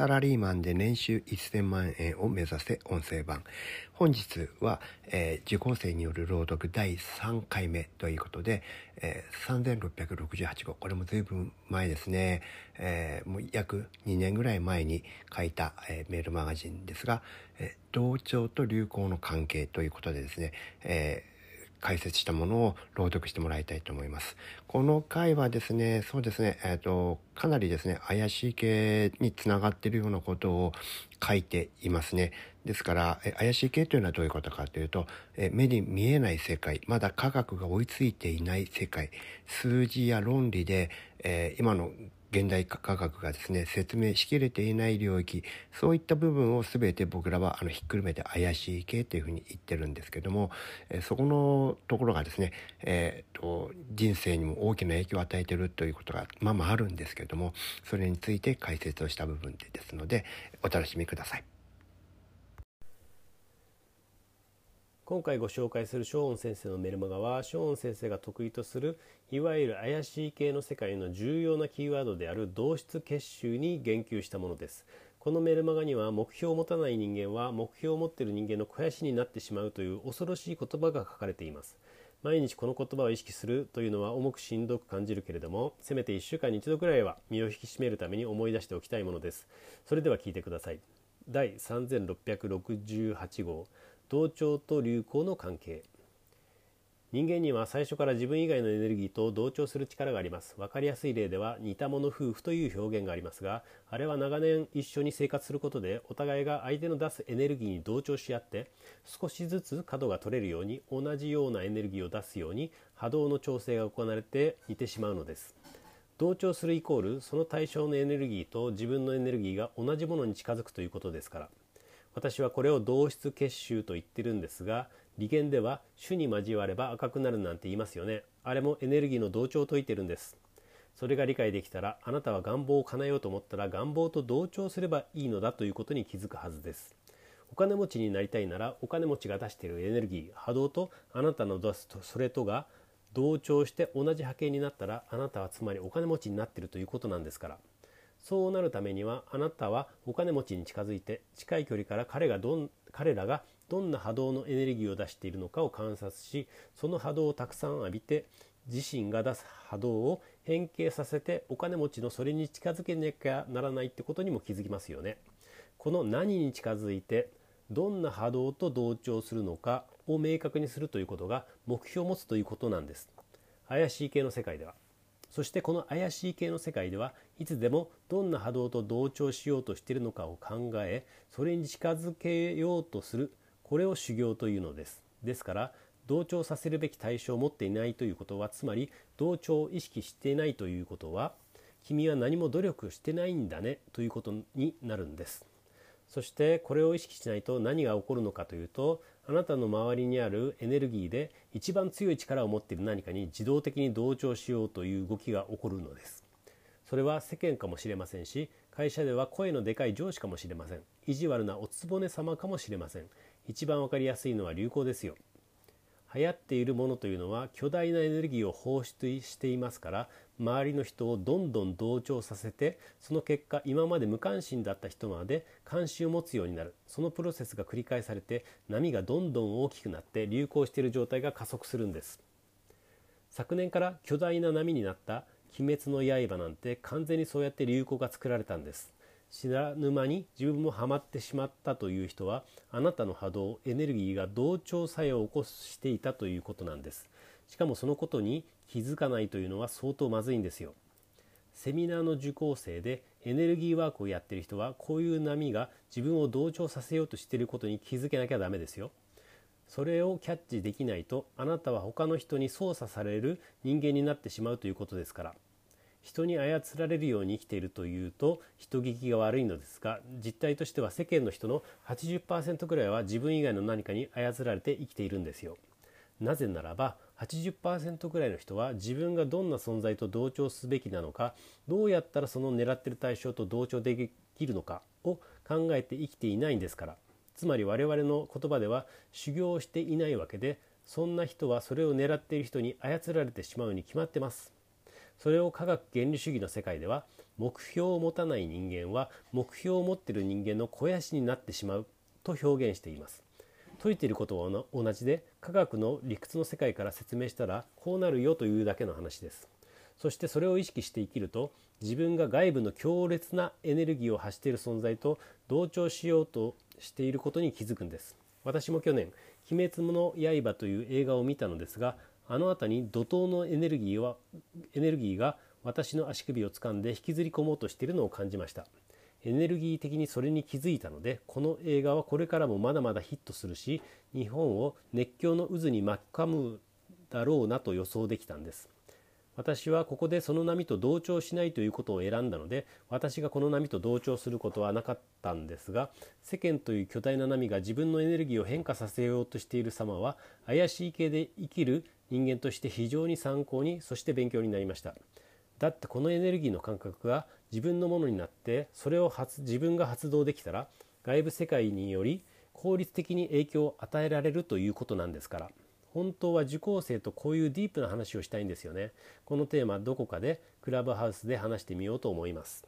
サラリーマンで年収1000万円を目指せ音声版。本日は、えー、受講生による朗読第3回目ということで、えー、3668号。これも随分前ですね、えー、もう約2年ぐらい前に書いた、えー、メールマガジンですが、え、同調と流行の関係ということでですね、えー解説したものを朗読してもらいたいと思います。この回はですね、そうですね、えっ、ー、と、かなりですね、怪しい系につながっているようなことを書いていますね。ですから、え怪しい系というのはどういうことかというと、え目に見えない世界、まだ科学が追いついていない世界、数字や論理で、え今の現代科学がですね説明しきれていない領域そういった部分を全て僕らはあのひっくるめて怪しい系というふうに言ってるんですけども、えそこのところがですね、えーと、人生にも大きな影響を与えてるということがまあまああるんですけどもそれについて解説をした部分ですのでお楽しみください。今回ご紹介するショーン先生のメルマガはショーン先生が得意とするいわゆる怪しい系の世界の重要なキーワードである同質結集に言及したものです。このメルマガには目標を持たない人間は目標を持っている人間の肥やしになってしまうという恐ろしい言葉が書かれています。毎日この言葉を意識するというのは重くしんどく感じるけれどもせめて1週間に1度くらいは身を引き締めるために思い出しておきたいものです。それでは聞いてください。第3668号。同調と流行の関係。人間には最初から自分以外のエネルギーと同調する力があります。分かりやすい例では似た者夫婦という表現がありますがあれは長年一緒に生活することでお互いが相手の出すエネルギーに同調し合って少しずつ角が取れるように同じようなエネルギーを出すように波動の調整が行われて似てしまうのです。同調するイコールその対象のエネルギーと自分のエネルギーが同じものに近づくということですから。私はこれを同質結集と言ってるんですが利言では種に交われば赤くなるなんて言いますよね。あれもエネルギーの同調を説いてるんです。それが理解できたらあなたは願望を叶えようと思ったら願望と同調すればいいのだということに気づくはずです。お金持ちになりたいならお金持ちが出しているエネルギー波動とあなたの出すとそれとが同調して同じ波形になったらあなたはつまりお金持ちになってるということなんですから。そうなるためにはあなたはお金持ちに近づいて近い距離から彼がどん彼らがどんな波動のエネルギーを出しているのかを観察しその波動をたくさん浴びて自身が出す波動を変形させてお金持ちのそれに近づけなきゃならないってことにも気づきますよね。この何に近づいてどんな波動と同調するのかを明確にするということが目標を持つということなんです。怪しい系の世界では。そしてこの怪しい系の世界ではいつでもどんな波動と同調しようとしているのかを考えそれに近づけようとするこれを修行というのです。ですから同調させるべき対象を持っていないということはつまり同調を意識していないということは君は何も努力してないんだねということになるんです。そしてこれを意識しないと何が起こるのかというとあなたの周りにあるエネルギーで一番強い力を持っている何かに自動的に同調しようという動きが起こるのです。それは世間かもしれませんし会社では声のでかい上司かもしれません。意地悪なおつぼね様かもしれません。一番わかりやすいのは流行ですよ。流行っているものというのは巨大なエネルギーを放出していますから周りの人をどんどん同調させてその結果今まで無関心だった人まで関心を持つようになる。そのプロセスが繰り返されて波がどんどん大きくなって流行している状態が加速するんです。昨年から巨大な波になった「鬼滅の刃」なんて完全にそうやって流行が作られたんです。知らぬ間に自分もハマってしまったという人はあなたの波動エネルギーが同調作用を起こしていたということなんです。しかもそのことに気づかないというのは相当まずいんですよ。セミナーの受講生でエネルギーワークをやってる人はこういう波が自分を同調させようとしていることに気づけなきゃダメですよ。それをキャッチできないとあなたは他の人に操作される人間になってしまうということですから。人に操られるように生きているというと人聞きが悪いのですが実態としては世間の人の80%ぐらいは自分以外の何かに操られて生きているんですよ。なぜならば80%ぐらいの人は自分がどんな存在と同調すべきなのかどうやったらその狙ってる対象と同調できるのかを考えて生きていないんですからつまり我々の言葉では修行をしていないわけでそんな人はそれを狙っている人に操られてしまうに決まってます。それを科学原理主義の世界では目標を持たない人間は目標を持っている人間の肥やしになってしまうと表現しています。解いていることは同じで科学の理屈の世界から説明したらこうなるよというだけの話です。そしてそれを意識して生きると自分が外部の強烈なエネルギーを発している存在と同調しようとしていることに気づくんです。私も去年「鬼滅の刃」という映画を見たのですがあの後に怒涛のエネルギーはエネルギーが私の足首を掴んで引きずり込もうとしているのを感じました。エネルギー的にそれに気づいたのでこの映画はこれからもまだまだヒットするし日本を熱狂の渦に巻き込むだろうなと予想できたんです。私はここでその波と同調しないということを選んだので私がこの波と同調することはなかったんですが世間という巨大な波が自分のエネルギーを変化させようとしている様は怪しい系で生きる人間として非常に参考にそして勉強になりました。だってこのエネルギーの感覚が自分のものになってそれを発自分が発動できたら外部世界により効率的に影響を与えられるということなんですから。本当は受講生とこういうディープな話をしたいんですよね。このテーマどこかでクラブハウスで話してみようと思います。